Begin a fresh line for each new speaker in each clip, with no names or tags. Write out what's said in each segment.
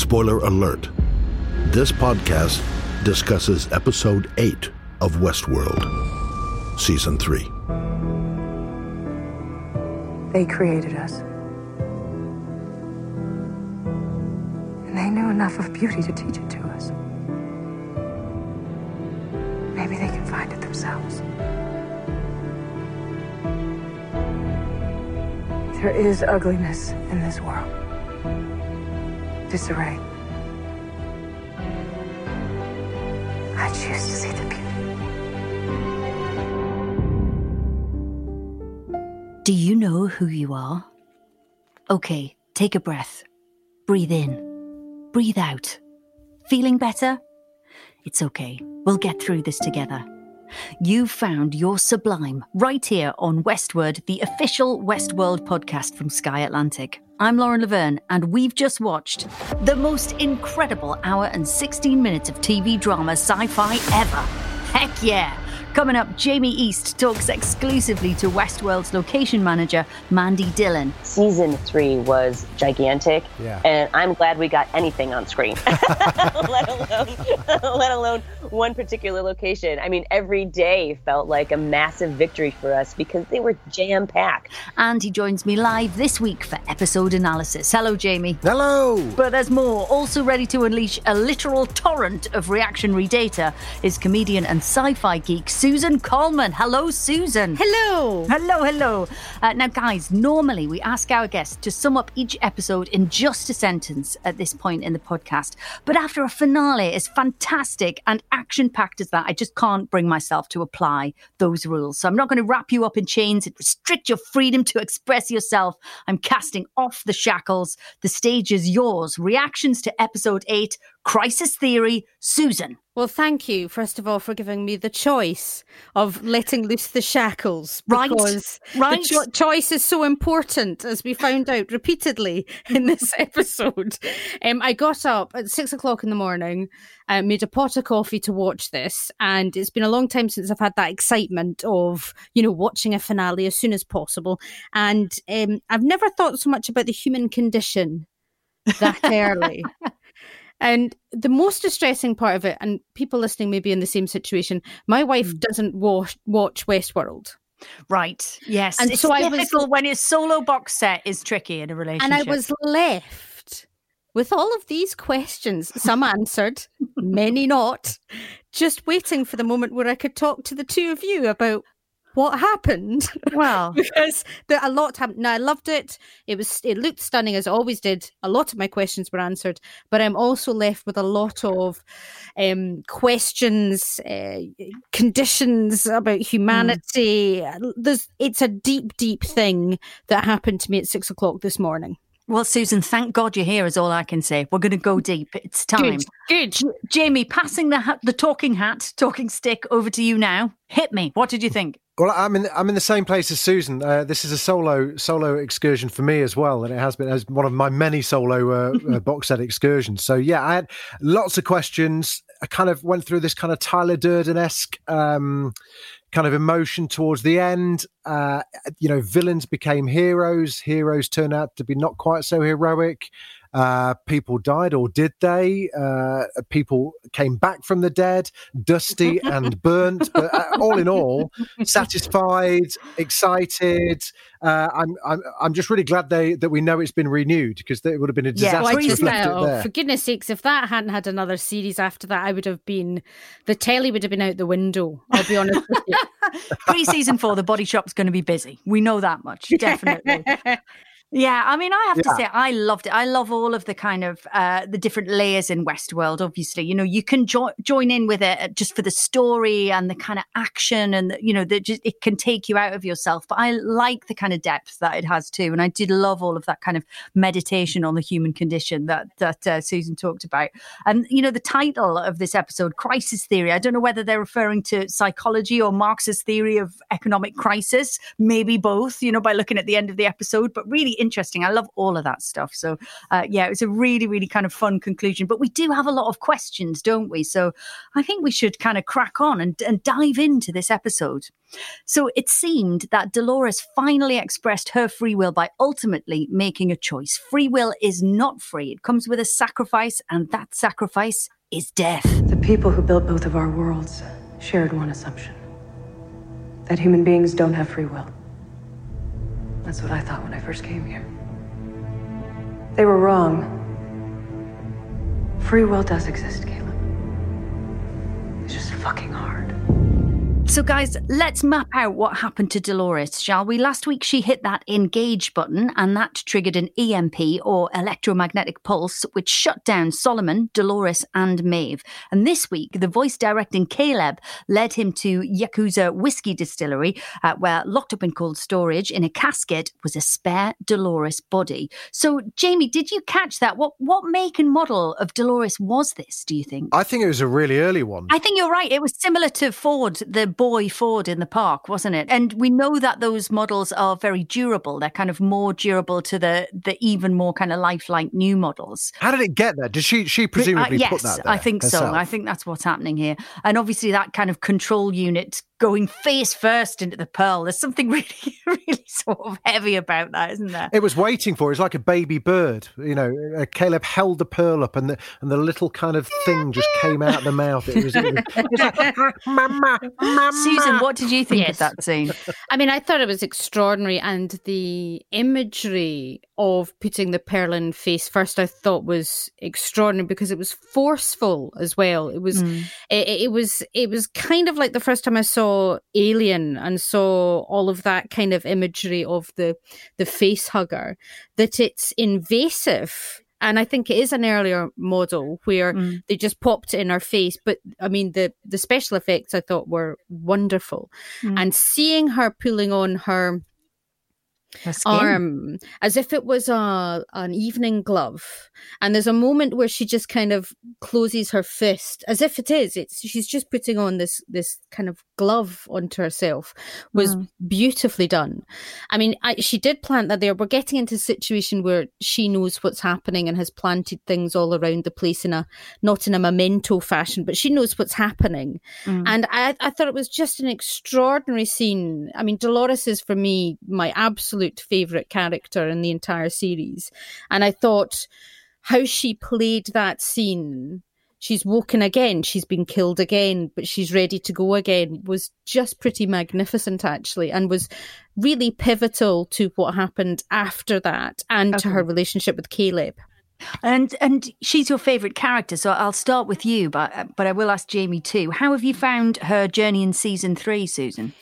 Spoiler alert this podcast discusses episode 8 of Westworld, season 3.
They created us. And they knew enough of beauty to teach it to us. Maybe they can find it themselves. There is ugliness in this world. Disarray. I choose to see the beauty.
Do you know who you are? Okay, take a breath. Breathe in. Breathe out. Feeling better? It's okay. We'll get through this together. You've found your sublime right here on Westward, the official Westworld podcast from Sky Atlantic. I'm Lauren Laverne, and we've just watched the most incredible hour and 16 minutes of TV drama sci fi ever. Heck yeah! Coming up, Jamie East talks exclusively to Westworld's location manager, Mandi Dillin.
Season three was gigantic,
Yeah.
and I'm glad we got anything on screen, let alone let alone one particular location. I mean, every day felt like a massive victory for us because they were jam packed.
And he joins me live this week for episode analysis. Hello, Jamie.
Hello.
But there's more. Also ready to unleash a literal torrent of reactionary data is comedian and sci-fi geek Susan Calman. Hello, Susan.
Hello.
Hello, hello. Uh, now, guys, normally we ask our guests to sum up each episode in just a sentence at this point in the podcast. But after a finale as fantastic and action packed as that, I just can't bring myself to apply those rules. So I'm not going to wrap you up in chains and restrict your freedom to express yourself. I'm casting off the shackles. The stage is yours. Reactions to episode eight Crisis Theory, Susan.
Well, thank you, first of all, for giving me the choice of letting loose the shackles.
Right,
Because
right.
the cho- choice is so important, as we found out repeatedly in this episode. Um, I got up at six o'clock in the morning, uh, made a pot of coffee to watch this, and it's been a long time since I've had that excitement of, you know, watching a finale as soon as possible. And um, I've never thought so much about the human condition that early. And the most distressing part of it, and people listening may be in the same situation, my wife mm. doesn't watch, watch Westworld.
Right. Yes.
And
it's
so I was-
when his solo box set is tricky in a relationship.
And I was left with all of these questions, some answered, many not, just waiting for the moment where I could talk to the two of you about what happened.
well.
because there a lot happened. Now I loved it. It was it looked stunning as it always did. A lot of my questions were answered, but I'm also left with a lot of um, questions, uh, conditions about humanity. There's it's a deep, deep thing that happened to me at six o'clock this morning.
Well, Susan, thank God you're here. Is all I can say. We're going to go deep. It's time.
good.
J- Jamie, passing the hat, the talking hat, talking stick over to you now. Hit me. What did you think?
Well, I'm in. I'm in the same place as Susan. Uh, this is a solo solo excursion for me as well, and it has been as one of my many solo uh, uh, box set excursions. So yeah, I had lots of questions. I kind of went through this kind of Tyler Durden esque um, kind of emotion towards the end. Uh, you know, villains became heroes. Heroes turned out to be not quite so heroic. Uh, people died, or did they? Uh, people came back from the dead, dusty and burnt. But uh, all in all, satisfied, excited. Uh, I'm, I'm, I'm just really glad they that we know it's been renewed because it would have been a
Yeah,
disaster
Well, I
to
just
left it
now,
there.
for goodness sakes, if that hadn't had another series after that, I would have been the telly would have been out the window. I'll be honest with you.
Pre season four, the body shop's going to be busy. We know that much, definitely. Yeah, I mean, I have to say, I loved it. I love all of the kind of uh, the different layers in Westworld. Obviously, you know, you can jo- join in with it uh, just for the story and the kind of action, and the, you know, that just it can take you out of yourself. But I like the kind of depth that it has too, and I did love all of that kind of meditation on the human condition that that uh, Susan talked about. And you know, the title of this episode, "Crisis Theory." I don't know whether they're referring to psychology or Marx's theory of economic crisis. Maybe both. You know, by looking at the end of the episode, but really interesting. I love all of that stuff. So, uh, yeah, it was a really, really kind of fun conclusion. But we do have a lot of questions, don't we? So, I think we should kind of crack on and, and dive into this episode. So, it seemed that Dolores finally expressed her free will by ultimately making a choice. Free will is not free, it comes with a sacrifice, and that sacrifice is death.
The people who built both of our worlds shared one assumption that human beings don't have free will. That's what I thought when I first came here. They were wrong. Free will does exist, Caleb. It's just fucking hard.
So, guys, let's map out what happened to Dolores, shall we? Last week, she hit that engage button, and that triggered an EMP or electromagnetic pulse, which shut down Solomon, Dolores, and Maeve. And this week, the voice directing Caleb led him to Yakuza Whiskey Distillery, uh, where locked up in cold storage in a casket was a spare Dolores body. So, Jamie, did you catch that? What what make and model of Dolores was this? Do you think?
I think it was a really early one.
I think you're right. It was similar to Ford, the boy Ford in the park, wasn't it? And we know that those models are very durable. They're kind of more durable to the the even more kind of lifelike new models.
How did it get there? Did she she presumably
uh, yes,
put that?
I think
herself?
so. I think that's what's happening here. And obviously that kind of control unit going face first into the pearl. There's something really, really sort of heavy about that, isn't there?
It was waiting for. It was like a baby bird. You know, uh, Caleb held the pearl up, and the and the little kind of thing just came out of the mouth. It was, it was, it was like, mama, mama.
Susan, what did you think
Yes.
of that scene?
I mean, I thought it was extraordinary, and the imagery of putting the pearl in face first, I thought was extraordinary because it was forceful as well. It was,
Mm.
it, it was, it was kind of like the first time I saw Alien and saw all of that kind of imagery of the the face hugger. That it's invasive. And I think it is an earlier model where
Mm.
they just popped it in her face. But I mean, the the special effects I thought were wonderful,
Mm.
and seeing her pulling on her
Her
arm as if it was a an evening glove and there's a moment where she just kind of closes her fist as if it is it's she's just putting on this this kind of glove onto herself was
Mm.
beautifully done i mean I, she did plant that there we're getting into a situation where she knows what's happening and has planted things all around the place in a not in a memento fashion but she knows what's happening
Mm.
and I, I thought it was just an extraordinary scene. I mean, Dolores is for me my absolute favorite character in the entire series. And I thought how she played that scene. She's woken again, she's been killed again, but she's ready to go again was just pretty magnificent, actually, and was really pivotal to what happened after that and to her relationship with Caleb.
And and she's your favourite character, so I'll start with you, but but I will ask Jamie too. How have you found her journey in season three, Susan?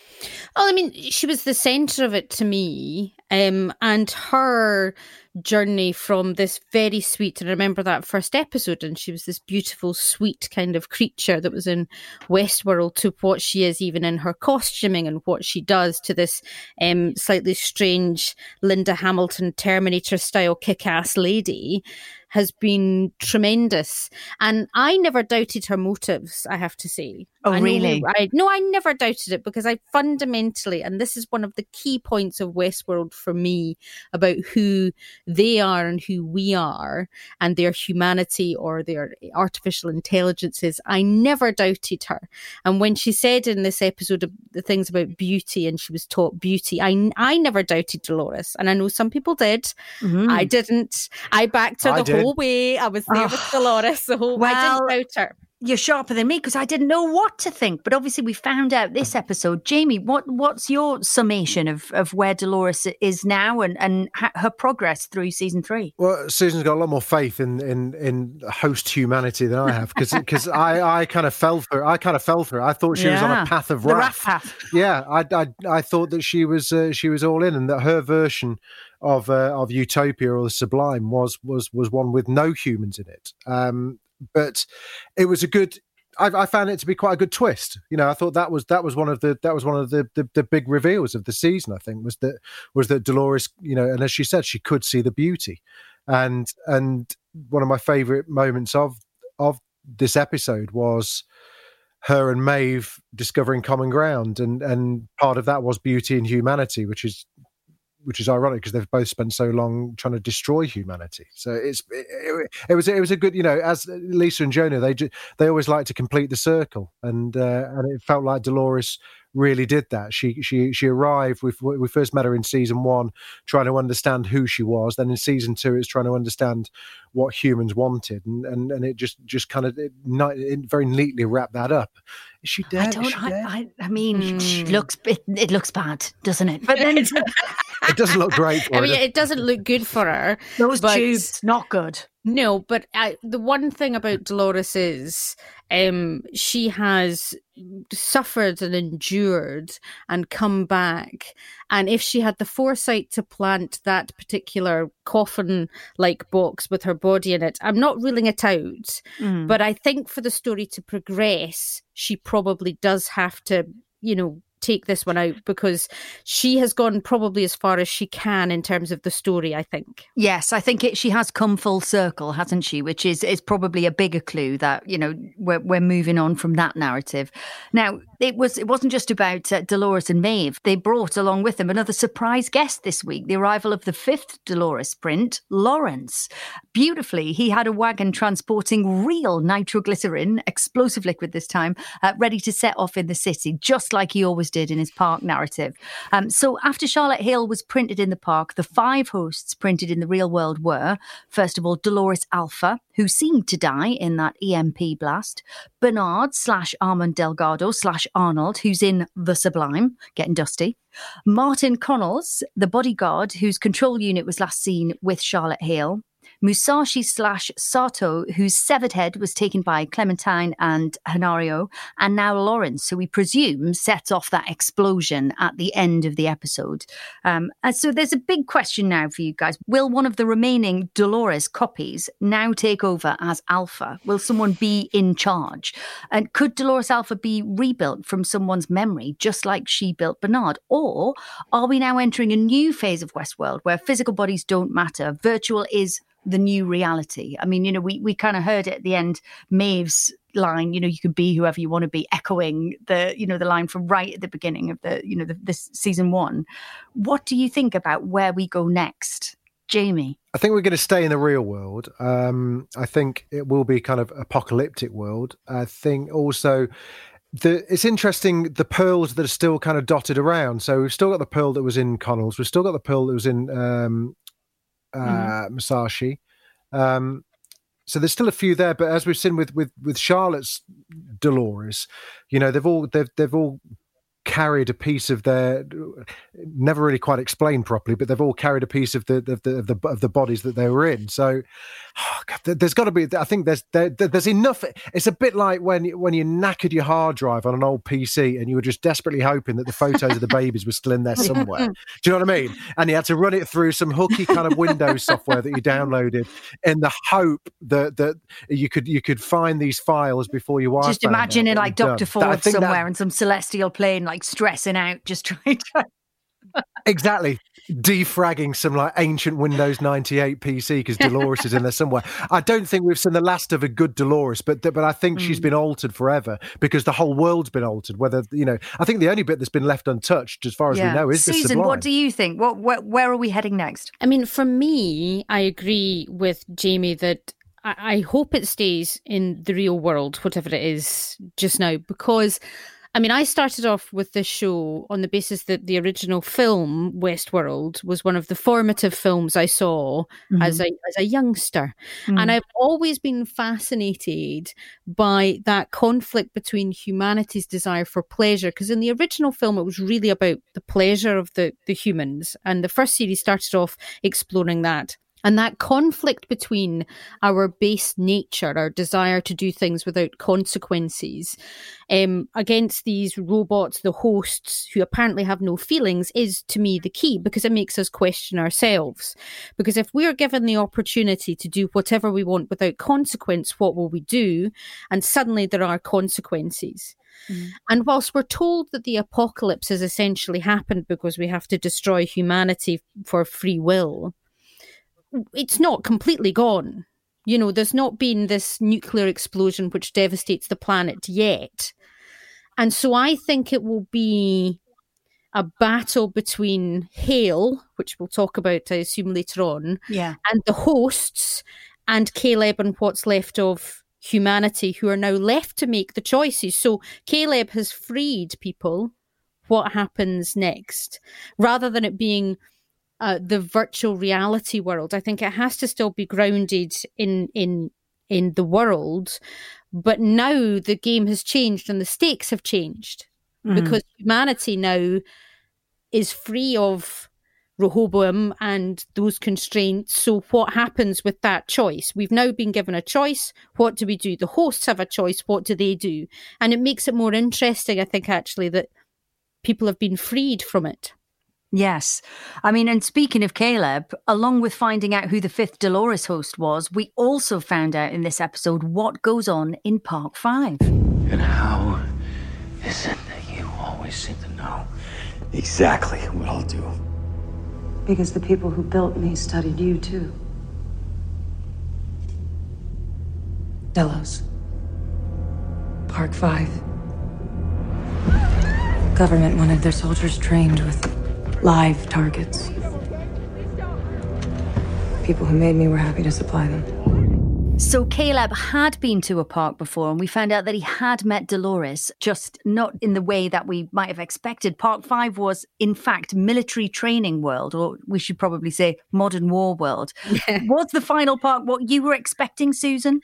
Well, I mean, she was the centre of it to me. Um, and her journey from this very sweet, and I remember that first episode, and she was this beautiful, sweet kind of creature that was in Westworld to what she is even in her costuming and what she does to this um, slightly strange Linda Hamilton Terminator style kick ass lady has been tremendous. And I never doubted her motives, I have to say.
Oh,
I
really?
I no, I never doubted it because I fundamentally, and this is one of the key points of Westworld for me about who they are and who we are, and their humanity or their artificial intelligences. I never doubted her. And when she said in this episode of the things about beauty, and she was taught beauty, I I never doubted Dolores, and I know some people did.
Mm.
I didn't. I backed her
I
the
did.
whole way. I was there with Dolores the whole. way.
I
didn't doubt her.
You're sharper than me because I didn't know what to think. But obviously, we found out this episode. Jamie, what what's your summation of, of where Dolores is now and and ha- her progress through season three?
Well, Susan's got a lot more faith in in in host humanity than I have because because I I kind of fell for I kind of fell for it. I thought she was on a path of wrath.
path.
Yeah, I, I I thought that she was uh, she was all in, and that her version of uh, of Utopia or the Sublime was was was one with no humans in it. Um, but it was a good. I, I found it to be quite a good twist. You know, I thought that was that was one of the that was one of the, the the big reveals of the season. I think was that was that Dolores, you know, and as she said, she could see the beauty, and and one of my favorite moments of of this episode was her and Maeve discovering common ground, and and part of that was beauty and humanity, which is which is ironic because they've both spent so long trying to destroy humanity. So it's it, it, was it was a good you know as Lisa and Jonah they they always like to complete the circle, and uh, and it felt like Dolores really did that. She she she arrived. We we first met her in season one, trying to understand who she was. Then in season two, it's trying to understand what humans wanted, and and, and it just just kind of it, it very neatly wrapped that up. Is she dead?
I don't.
She
I,
dead?
I, I, mean,
Mm.
it looks it, it looks bad, doesn't it? But then
it doesn't look great. For
I mean,
her.
it doesn't look good for her.
those
but-
tubes not good.
No, but I, the one thing about Dolores is um, she has suffered and endured and come back. And if she had the foresight to plant that particular coffin like box with her body in it, I'm not ruling it out.
Mm.
But I think for the story to progress, she probably does have to, you know, take this one out because she has gone probably as far as she can in terms of the story, I think.
Yes, I think it, she has come full circle, hasn't she? Which is is probably a bigger clue that you know we're we're moving on from that narrative. Now it was it wasn't just about uh, Dolores and Maeve. They brought along with them another surprise guest this week: the arrival of the fifth Dolores print, Lawrence. Beautifully, he had a wagon transporting real nitroglycerin, explosive liquid this time, uh, ready to set off in the city, just like he always did in his park narrative. Um, so after Charlotte Hale was printed in the park, the five hosts printed in the real world were first of all Dolores Alpha, who seemed to die in that EMP blast, Bernard slash Armand Delgado slash Arnold, who's in The Sublime, getting dusty. Martin Connells, the bodyguard whose control unit was last seen with Charlotte Hale. Musashi slash Sato, whose severed head was taken by Clementine and Hanaryo, and now Lawrence, who we presume sets off that explosion at the end of the episode. Um, and so there's a big question now for you guys. Will one of the remaining Dolores copies now take over as Alpha? Will someone be in charge? And could Dolores Alpha be rebuilt from someone's memory, just like she built Bernard? Or are we now entering a new phase of Westworld where physical bodies don't matter? Virtual is the new reality. I mean, you know, we, we kind of heard it at the end, Maeve's line, you know, you can be whoever you want to be, echoing the, you know, the line from right at the beginning of the, you know, the, this season one. What do you think about where we go next? Jamie.
I think we're going to stay in the real world. Um, I think it will be kind of apocalyptic world. I think also the it's interesting the pearls that are still kind of dotted around. So we've still got the pearl that was in Connells. We've still got the pearl that was in um, uh,
Mhm.
Musashi. Um, so there's still a few there, but as we've seen with with with Charlotte's Dolores, you know they've all they've they've all carried a piece of their never really quite explained properly, but they've all carried a piece of the of the of the, of the bodies that they were in. So oh God, there- there's got to be. I think there's there, there- there's enough. It's a bit like when you- when you knackered your hard drive on an old PC and you were just desperately hoping that the photos of the babies were still in there somewhere. Do you know what I mean? And you had to run it through some hooky kind of Windows software that you downloaded in the hope that that you could you could find these files before you.
Just imagine it like. Dr.
That-
Ford
think that-
somewhere in some celestial plane, like stressing out, just trying to.
Exactly. Defragging some like ancient Windows 98 PC because Dolores is in there somewhere. I don't think we've seen the last of a good Dolores, but but I think she's
mm.
been altered forever because the whole world's been altered. Whether you know, I think the only bit that's been left untouched, as far as we know, is the
Susan,
sublime.
what do you think? What where, where are we heading next?
I mean, for me, I agree with Jamie that I, I hope it stays in the real world, whatever it is just now, because. I mean, I started off with this show on the basis that the original film Westworld was one of the formative films I saw as a as a youngster,
Mm.
and I've always been fascinated by that conflict between humanity's desire for pleasure. Because in the original film, it was really about the pleasure of the the humans, and the first series started off exploring that. And that conflict between our base nature, our desire to do things without consequences, um, against these robots, the hosts who apparently have no feelings, is to me the key because it makes us question ourselves. Because if we're given the opportunity to do whatever we want without consequence, what will we do? And suddenly there are consequences. And whilst we're told that the apocalypse has essentially happened because we have to destroy humanity for free will, it's not completely gone. You know, there's not been this nuclear explosion which devastates the planet yet. And so I think it will be a battle between Hale, which we'll talk about, I assume, later on,
Yeah.
and the hosts, and Caleb and what's left of humanity who are now left to make the choices. So Caleb has freed people. What happens next? Rather than it being uh, the virtual reality world, I think it has to still be grounded in in in the world. But now the game has changed and the stakes have changed because humanity now is free of Rehoboam and those constraints. So, what happens with that choice? We've now been given a choice. What do we do? The hosts have a choice. What do they do? And it makes it more interesting, I think, actually, that people have been freed from it.
Yes. I mean, and speaking of Caleb, along with finding out who the fifth Dolores host was, we also found out in this episode what goes on in Park 5.
And how is it that you always seem to know exactly what I'll do?
Because the people who built me studied you too. Delos. Park 5. Government wanted their soldiers trained with live targets. People who made me were happy to supply them.
So Caleb had been to a park before, and we found out that he had met Dolores, just not in the way that we might have expected. Park Five was, in fact, military training world, or we should probably say modern war world. was the final park what you were expecting, Susan?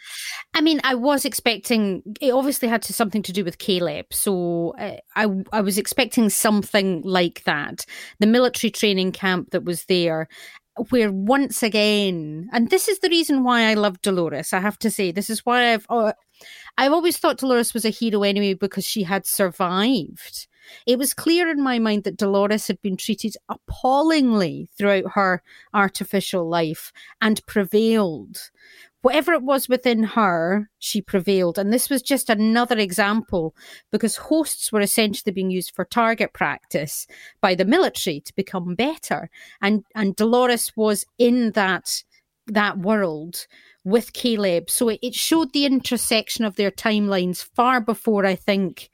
I mean, I was expecting it. Obviously, had to something to do with Caleb, so uh, I I was expecting something like that. The military training camp that was there, where once again, and this is the reason why I love Dolores. I have to say, this is why I've uh, I've always thought Dolores was a hero anyway because she had survived. It was clear in my mind that Dolores had been treated appallingly throughout her artificial life and prevailed. Whatever it was within her, she prevailed. And this was just another example because hosts were essentially being used for target practice by the military to become better. And and Dolores was in that that world with Caleb. So it, it showed the intersection of their timelines far before I think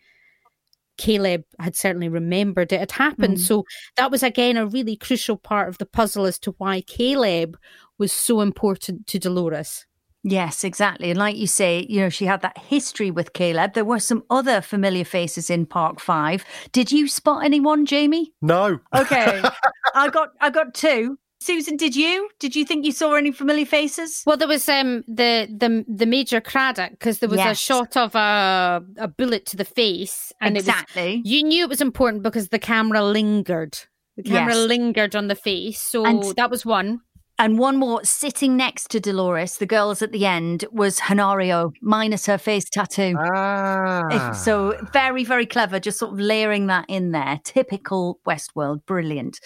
Caleb had certainly remembered it had happened.
Mm.
So that was again a really crucial part of the puzzle as to why Caleb was so important to Dolores.
Yes, exactly. And like you say, you know, she had that history with Caleb. There were some other familiar faces in Park Five. Did you spot anyone, Jamie?
No.
Okay. I got I got two. Susan, did you? Did you think you saw any familiar faces?
Well, there was um the the the Major Craddock because there was a shot of a a bullet to the face, and it
exactly.
was you knew it was important because the camera lingered. The camera
Yes.
lingered on the face, so
And-
that was one.
And one more sitting next to Dolores, the girls at the end, was Hanaryo, minus her face tattoo.
Ah.
So very, very clever, just sort of layering that in there. Typical Westworld, brilliant.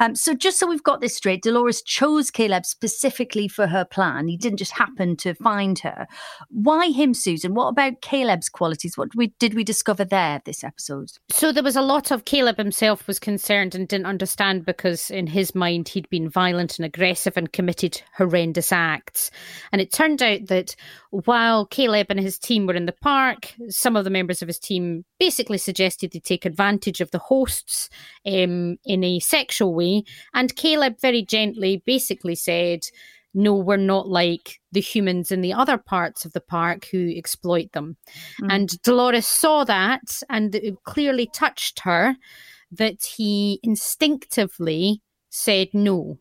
Um, so just so we've got this straight, Dolores chose Caleb specifically for her plan. He didn't just happen to find her. Why him, Susan? What about Caleb's qualities? What did we, did we discover there this episode?
So there was a lot of Caleb himself was concerned and didn't understand because in his mind he'd been violent and aggressive and committed horrendous acts. And it turned out that while Caleb and his team were in the park, some of the members of his team basically suggested they take advantage of the hosts um, in a sexual way. And Caleb very gently basically said, no, we're not like the humans in the other parts of the park who exploit them. And Dolores saw that and it clearly touched her that he instinctively said no.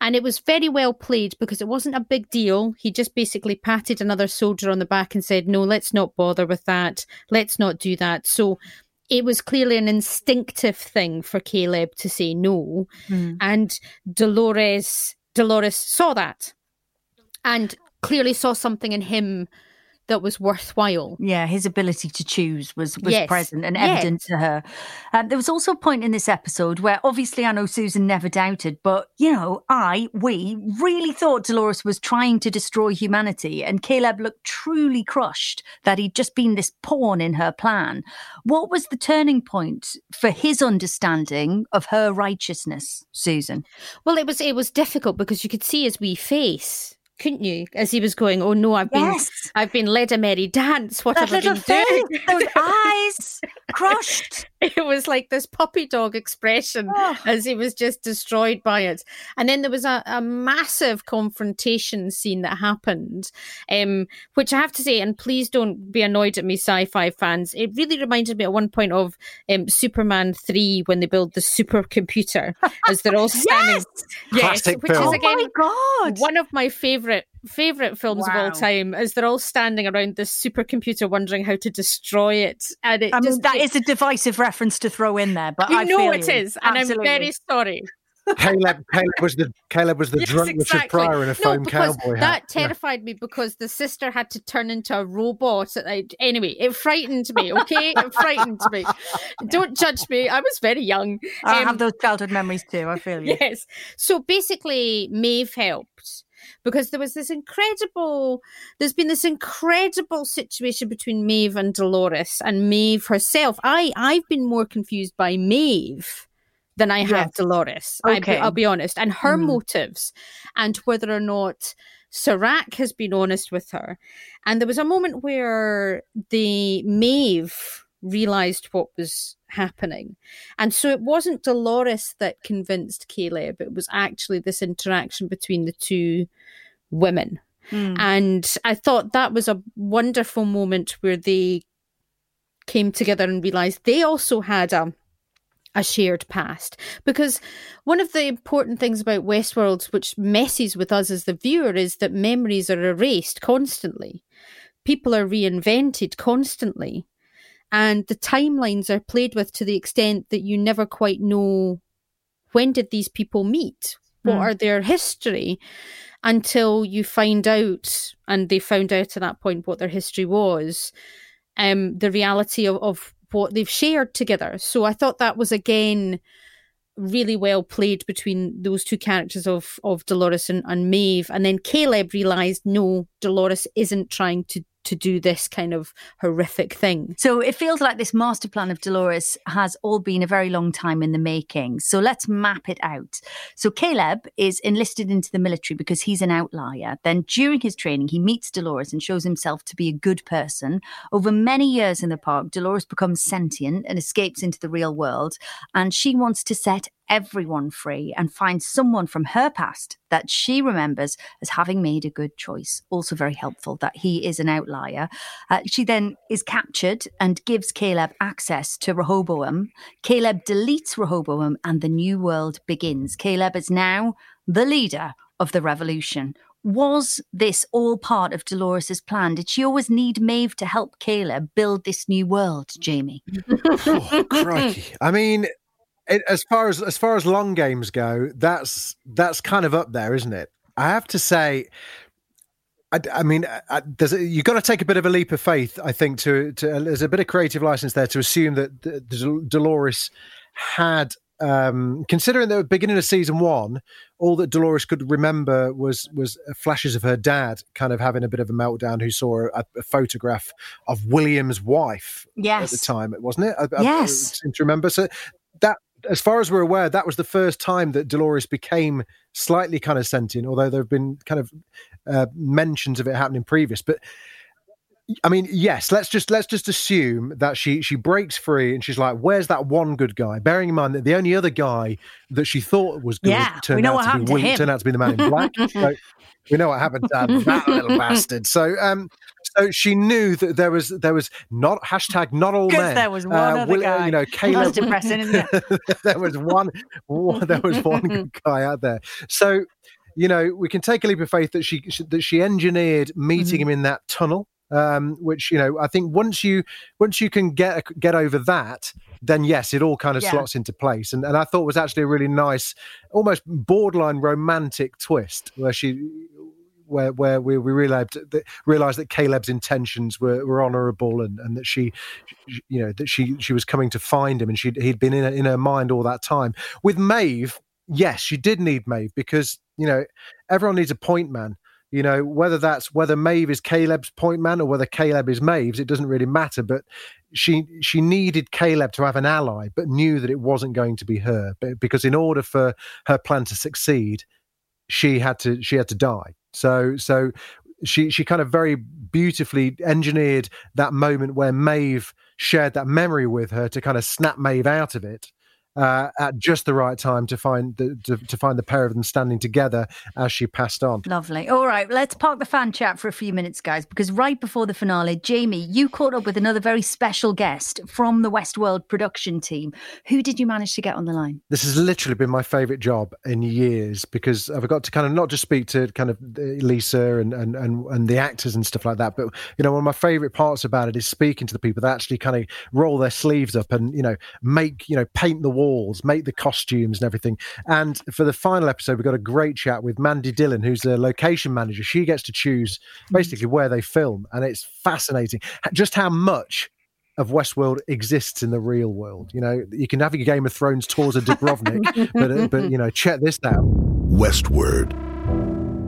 And it was very well played because it wasn't a big deal. He just basically patted another soldier on the back and said, No, let's not bother with that. Let's not do that. So it was clearly an instinctive thing for Caleb to say no. Hmm. And Dolores Dolores saw that and clearly saw something in him that was worthwhile.
Yeah, his ability to choose was was
Yes.
present and
Yes.
evident to her. Um, there was also a point in this episode where obviously I know Susan never doubted, but you know, I, we really thought Dolores was trying to destroy humanity, and Caleb looked truly crushed that he'd just been this pawn in her plan. What was the turning point for his understanding of her righteousness, Susan?
Well, it was it was difficult because you could see his wee face couldn't you? As he was going, oh no, I've
Yes.
been, I've been led a merry dance. What
That
have I
little
been doing?
those eyes, crushed.
it was like this puppy dog expression
Oh.
as he was just destroyed by it. And then there was a, a massive confrontation scene that happened, um, which I have to say, and please don't be annoyed at me, sci-fi fans. It really reminded me at one point of um, Superman three when they build the supercomputer as they're all standing.
Yes.
Classic
which
film.
is
Oh
again
my god!
one of my favorite favorite films of all time. As they're all standing around this supercomputer, wondering how to destroy it, and it
I mean,
just
that
it-
is a divisive reference to throw in there, but
you
I
know
feel
it
you.
is, and
Absolutely.
I'm very sorry.
Caleb, Caleb was the Caleb was the
Yes,
drunk Richard. Pryor in a
No,
foam
because
cowboy
that
hat. Yeah.
terrified me because the sister had to turn into a robot. Anyway, it frightened me. Okay, it frightened me. Don't judge me. I was very young.
I
Um,
have those childhood memories too. I feel you.
Yes. So basically, Maeve helped because there was this incredible, there's been this incredible situation between Maeve and Dolores and Maeve herself. I, I've been more confused by Maeve than I have Dolores. I,
Okay.
I'll be honest. And her
Mhm.
motives and whether or not Serac has been honest with her. And there was a moment where the Maeve realized what was happening. And so it wasn't Dolores that convinced Caleb, it was actually this interaction between the two women.
Mm.
And I thought that was a wonderful moment where they came together and realized they also had a a shared past. Because one of the important things about Westworld, which messes with us as the viewer, is that memories are erased constantly. People are reinvented constantly. And the timelines are played with to the extent that you never quite know when did these people meet? What
Hmm.
are their history? Until you find out, and they found out at that point what their history was, um, the reality of, of what they've shared together. So I thought that was again really well played between those two characters of of Dolores and, and Maeve. And then Caleb realized no, Dolores isn't trying to to do this kind of horrific thing.
So it feels like this master plan of Dolores has all been a very long time in the making. So let's map it out. So Caleb is enlisted into the military because he's an outlier. Then during his training, he meets Dolores and shows himself to be a good person. Over many years in the park, Dolores becomes sentient and escapes into the real world. And she wants to set everyone free and find someone from her past that she remembers as having made a good choice. Also, very helpful that he is an outlier. Uh, she then is captured and gives Caleb access to Rehoboam. Caleb deletes Rehoboam and the new world begins. Caleb is now the leader of the revolution. Was this all part of Dolores's plan? Did she always need Maeve to help Caleb build this new world, Jamie?
oh, crikey. I mean, it, as far as as far as long games go, that's that's kind of up there, isn't it? I have to say, I, I mean, I, there's a, you've got to take a bit of a leap of faith, I think. To, to there's a bit of creative license there to assume that D- D- Dolores had. Um, considering the beginning of season one, all that Dolores could remember was was flashes of her dad kind of having a bit of a meltdown. Who saw a, a photograph of William's wife at the
Yes.
time, wasn't it? I, I- I
Yes.
seem to remember. So as far as we're aware, that was the first time that Dolores became slightly kind of sentient. Although there have been kind of uh, mentions of it happening previous, but. I mean, yes. Let's just let's just assume that she she breaks free and she's like, "Where's that one good guy?" Bearing in mind that the only other guy that she thought was good
Yeah,
turned out to be
to him.
turned out to be the man in black. so we know what happened to that little bastard. So um, so she knew that there was there was not hashtag not all men.
there was one
Uh,
other guy.
You know, Caleb.
That's depressing, isn't it?
there was one, one there was one guy out there. So you know, we can take a leap of faith that she that she engineered meeting
Mm-hmm.
him in that tunnel. Um, which you know, I think once you once you can get get over that, then yes, it all kind of
Yeah.
slots into place. And and I thought was actually a really nice, almost borderline romantic twist where she where where we, we realized that realized that Caleb's intentions were, were honourable and, and that she you know that she she was coming to find him and she he'd been in her, in her mind all that time. With Maeve, yes, she did need Maeve because you know everyone needs a point man. You know whether that's whether Maeve is Caleb's point man or whether Caleb is Maeve's, it doesn't really matter. But she she needed Caleb to have an ally, but knew that it wasn't going to be her. But because in order for her plan to succeed, she had to she had to die. So so she she kind of very beautifully engineered that moment where Maeve shared that memory with her to kind of snap Maeve out of it uh, at just the right time to find the to, to, find the pair of them standing together as she passed on.
Lovely. All right, let's park the fan chat for a few minutes, guys, because right before the finale, Jamie, you caught up with another very special guest from the Westworld production team. Who did you manage to get on the line?
This has literally been my favourite job in years because I've got to kind of not just speak to kind of Lisa and and and, and the actors and stuff like that, but you know one of my favourite parts about it is speaking to the people that actually kind of roll their sleeves up and you know make you know paint the wall walls, make the costumes and everything. And for the final episode, we got a great chat with Mandi Dillin, who's the location manager. She gets to choose basically where they film, and it's fascinating just how much of Westworld exists in the real world. You know, you can have your Game of Thrones tours of Dubrovnik, but uh, but you know, check this out.
Westward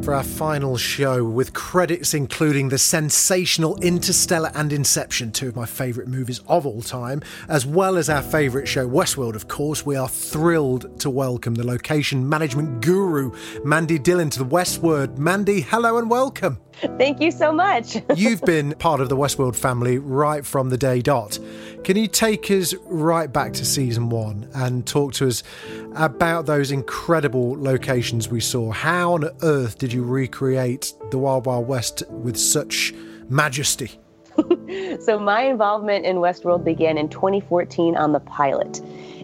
for our final show with credits including the sensational Interstellar and Inception, two of my favourite movies of all time, as well as our favourite show, Westworld, of course. We are thrilled to welcome the location management guru, Mandi Dillin, to the Westward. Mandi, hello and welcome.
Thank you so much.
You've been part of the Westworld family right from the day dot. Can you take us right back to season one and talk to us about those incredible locations we saw? How on earth did you recreate the Wild Wild West with such majesty?
so, my involvement in Westworld began in 2014 on the pilot.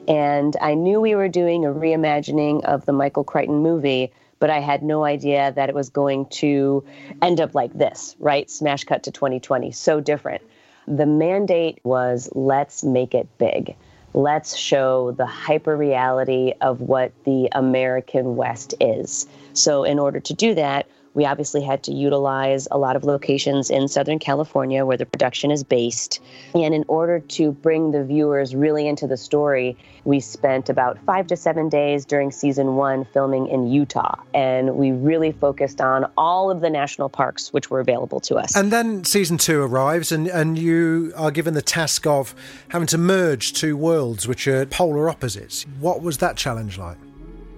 And I knew we were doing a reimagining of the Michael Crichton movie but I had no idea that it was going to end up like this, right? Smash cut to 2020. So different. The mandate was let's make it big. Let's show the hyper reality of what the American West is. So, in order to do that, we obviously had to utilize a lot of locations in Southern California where the production is based. And in order to bring the viewers really into the story, we spent about five to seven days during season one filming in Utah. And we really focused on all of the national parks which were available to us.
And then season two arrives, and, and you are given the task of having to merge two worlds which are polar opposites. What was that challenge like?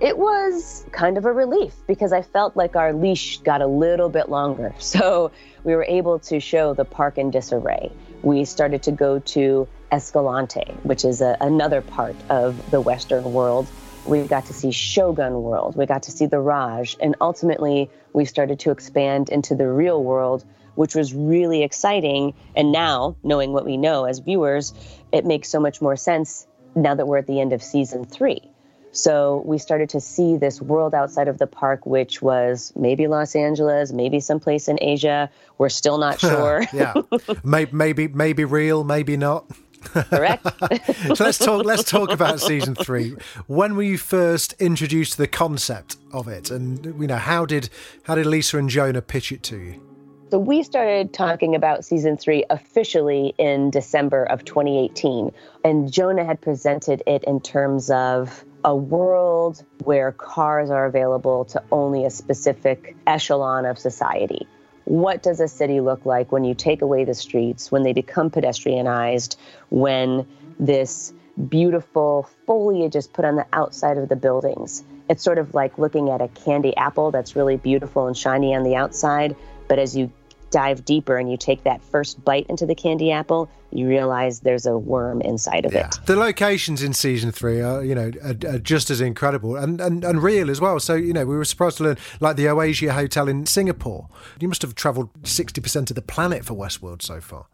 It was kind of a relief because I felt like our leash got a little bit longer. So we were able to show the park in disarray. We started to go to Escalante, which is a, another part of the Western world. We got to see Shogun World, we got to see the Raj, and ultimately we started to expand into the real world, which was really exciting. And now, knowing what we know as viewers, it makes so much more sense now that we're at the end of season three so we started to see this world outside of the park, which was maybe Los Angeles, maybe someplace in Asia. We're still not sure.
yeah, maybe, maybe, maybe real, maybe not.
Correct.
so let's talk. Let's talk about season three. When were you first introduced to the concept of it, and you know how did how did Lisa and Jonah pitch it to you?
So we started talking about season three officially in December of 2018, and Jonah had presented it in terms of a world where cars are available to only a specific echelon of society. What does a city look like when you take away the streets, when they become pedestrianized, when this beautiful foliage is put on the outside of the buildings? It's sort of like looking at a candy apple that's really beautiful and shiny on the outside, but as you dive deeper and you take that first bite into the candy apple, you realize there's a worm inside of yeah. it.
The locations in season three are, you know, are, are just as incredible and, and, and real as well. So, you know, we were surprised to learn, like the Oasia Hotel in Singapore. You must have travelled 60% of the planet for Westworld so far.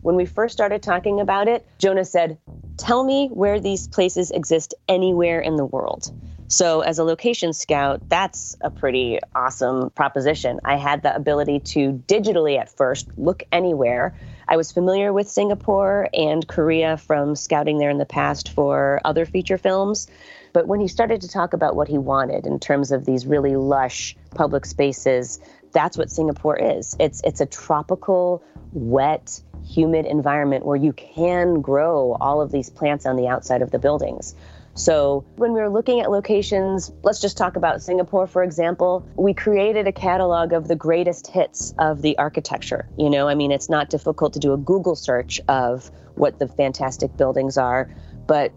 When we first started talking about it, Jonah said, Tell me where these places exist anywhere in the world. So, as a location scout, that's a pretty awesome proposition. I had the ability to digitally at first look anywhere. I was familiar with Singapore and Korea from scouting there in the past for other feature films. But when he started to talk about what he wanted in terms of these really lush public spaces, that's what Singapore is. It's it's a tropical, wet, humid environment where you can grow all of these plants on the outside of the buildings. So, when we were looking at locations, let's just talk about Singapore, for example. We created a catalog of the greatest hits of the architecture. You know, I mean, it's not difficult to do a Google search of what the fantastic buildings are, but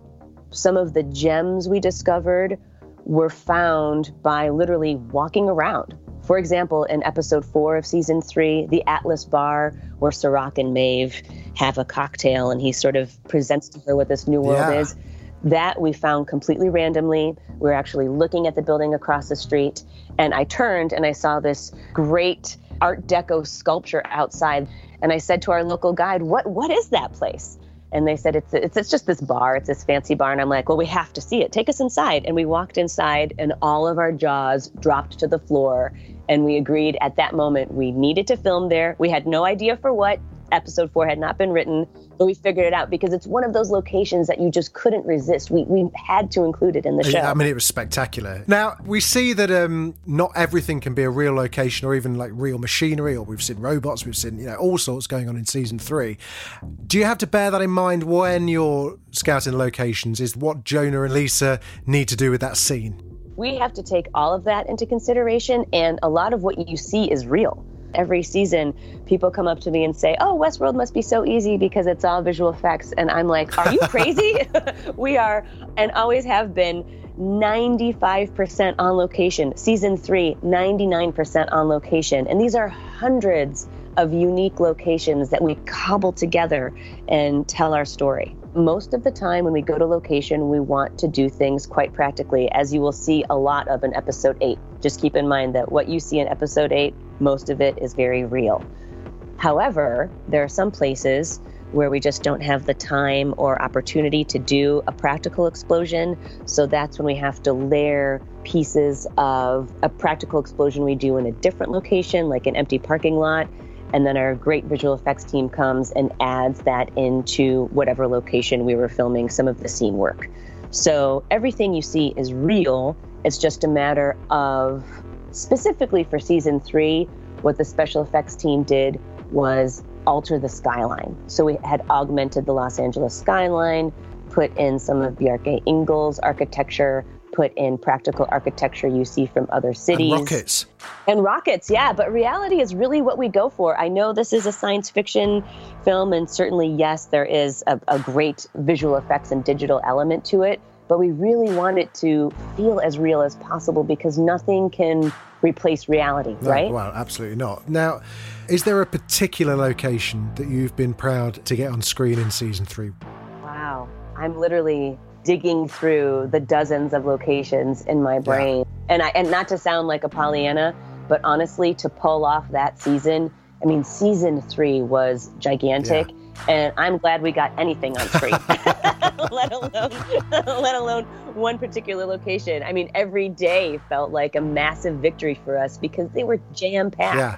some of the gems we discovered were found by literally walking around For example, in episode four of season three, the Atlas Bar, where Serac and Maeve have a cocktail and he sort of presents to her what this new world
Yeah.
is. That we found completely randomly. We were actually looking at the building across the street, and I turned and I saw this great Art Deco sculpture outside. And I said to our local guide, "What what is that place?" And they said it's it's it's just this bar. It's this fancy bar. And I'm like, "Well, we have to see it. Take us inside." And we walked inside, and all of our jaws dropped to the floor. And we agreed at that moment we needed to film there. We had no idea for what. Episode four had not been written, but we figured it out because it's one of those locations that you just couldn't resist. We we had to include it in the show.
I mean, it was spectacular. Now we see that um, not everything can be a real location or even like real machinery. Or we've seen robots, we've seen you know all sorts going on in season three. Do you have to bear that in mind when you're scouting locations? Is what Jonah and Lisa need to do with that scene?
we have to take all of that into consideration and a lot of what you see is real every season people come up to me and say oh westworld must be so easy because it's all visual effects. And i'm like are you crazy? We are and always have been 95% on location. Season 3 99% on location. And these are hundreds of unique locations that we cobble together and tell our story most of the time when we go to location, we want to do things quite practically, as you will see a lot of in episode 8. Just keep in mind that what you see in episode 8, most of it is very real. However, there are some places where we just don't have the time or opportunity to do a practical explosion. So that's when we have to layer pieces of a practical explosion we do in a different location, like an empty parking lot. And then our great visual effects team comes and adds that into whatever location we were filming some of the scene work. So everything you see is real. It's just a matter of, specifically for season three, what the special effects team did was alter the skyline. So we had augmented the Los Angeles skyline, put in some of Bjarke Ingels architecture, put in practical architecture you see from other cities.
And rockets.
And rockets, yeah. But reality is really what we go for. I know this is a science fiction film, and certainly, yes, there is a, a great visual effects and digital element to it. But we really want it to feel as real as possible because nothing can replace reality,
No,
right?
Well, absolutely not. Now, is there a particular location that you've been proud to get on screen in season three?
Wow. I'm literally digging through the dozens of locations in my brain. And I and not to sound like a Pollyanna, but honestly to pull off that season, I mean season 3 was gigantic and I'm glad we got anything on screen. let alone let alone one particular location. I mean every day felt like a massive victory for us because they were jam packed.
Yeah.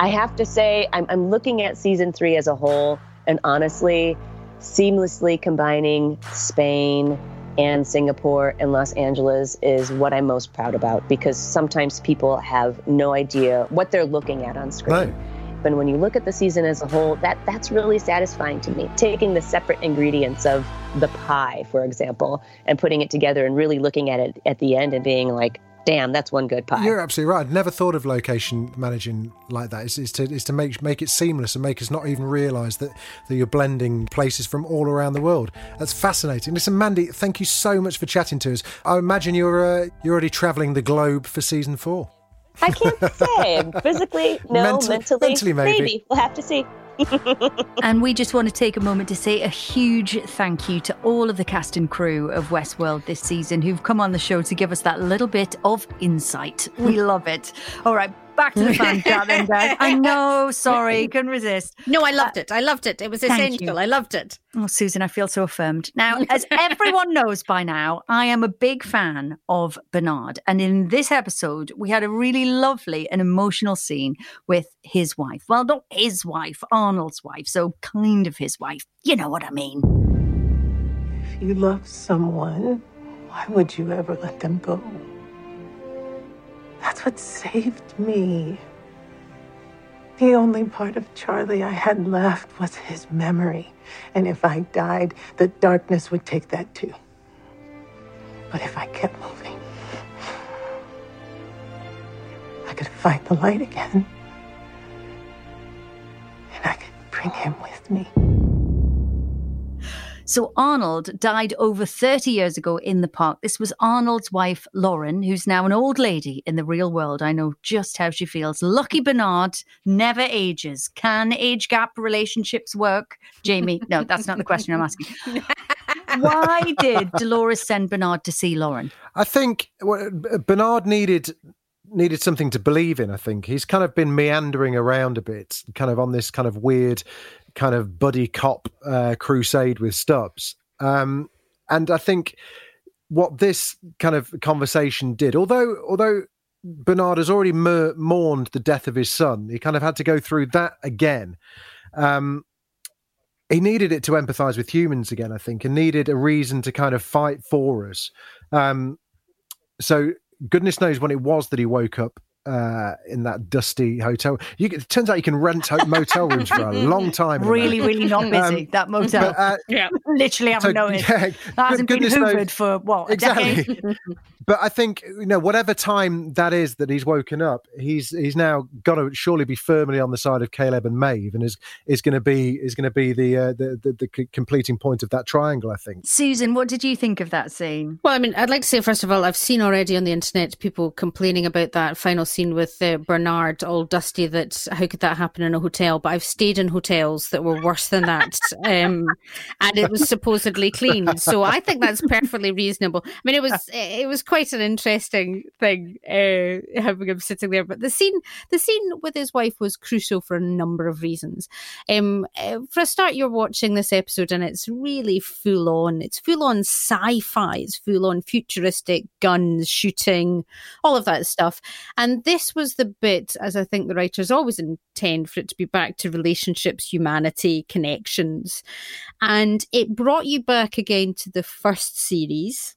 I have to say, I'm, I'm looking at season three as a whole, and honestly, seamlessly combining Spain and Singapore and Los Angeles is what I'm most proud about because sometimes people have no idea what they're looking at on screen. But when you look at the season as a whole, that that's really satisfying to me. Taking the separate ingredients of the pie, for example, and putting it together and really looking at it at the end and being like, damn, that's one good pie.
You're absolutely right. I'd never thought of location managing like that. Is, is to is to make make it seamless and make us not even realise that, that you're blending places from all around the world. That's fascinating. Listen, Mandi, thank you so much for chatting to us. I imagine you're uh, you're already travelling the globe for season four.
I can't say. Physically, no.
Mentally-
mentally,
mentally, maybe.
We'll have to see.
And we just want to take a moment to say a huge thank you to all of the cast and crew of Westworld this season who've come on the show to give us that little bit of insight. We love it. All right, back to the fan chat then, guys. I know, sorry, couldn't resist.
No, I loved uh, it. I loved it. It was
Thank
essential. I loved it.
Oh, Susan, I feel so affirmed. Now, as everyone knows by now, I am a big fan of Bernard. And in this episode, we had a really lovely and emotional scene with his wife. Well, not his wife, Arnold's wife. So kind of his wife. You know what I mean.
If you love someone, why would you ever let them go? That's what saved me. The only part of Charlie I had left was his memory. And if I died, the darkness would take that too. But if I kept moving, I could find the light again. And I could bring him with me.
So Arnold died over 30 years ago in the park. This was Arnold's wife, Lauren, who's now an old lady in the real world. I know just how she feels. Lucky Bernard never ages. Can age gap relationships work? Jamie, no, that's not the question I'm asking. Why did Dolores send Bernard to see Lauren?
I think well, Bernard needed needed something to believe in. I think he's kind of been meandering around a bit, kind of on this kind of weird, kind of buddy cop uh, crusade with Stubbs. Um, and I think what this kind of conversation did, although although Bernard has already mourned the death of his son, he kind of had to go through that again. Um, he needed it to empathize with humans again, I think, and needed a reason to kind of fight for us. Um, so goodness knows when it was that he woke up uh, in that dusty hotel. You, it turns out you can rent motel rooms for a long time.
Really, really not busy. Um, that motel. But, uh, yeah, literally haven't so, noticed. Yeah, that hasn't been hoovered knows, for what exactly.
but I think you know whatever time that is that he's woken up, he's he's now got to surely be firmly on the side of Caleb and Maeve, and is is going to be is going to be the, uh, the, the the completing point of that triangle. I think.
Susan, what did you think of that scene?
Well, I mean, I'd like to say first of all, I've seen already on the internet people complaining about that final scene with uh, Bernard all dusty. That how could that happen in a hotel? But I've stayed in hotels that were worse than that, um, and it was supposedly clean. So I think that's perfectly reasonable. I mean, it was it was quite an interesting thing uh, having him sitting there. But the scene, the scene with his wife was crucial for a number of reasons. Um, uh, for a start, you're watching this episode and it's really full on. It's full on sci-fi. It's full on futuristic guns, shooting, all of that stuff. And this was the bit, as I think the writers always intend for it to be back to relationships, humanity, connections, and it brought you back again to the first series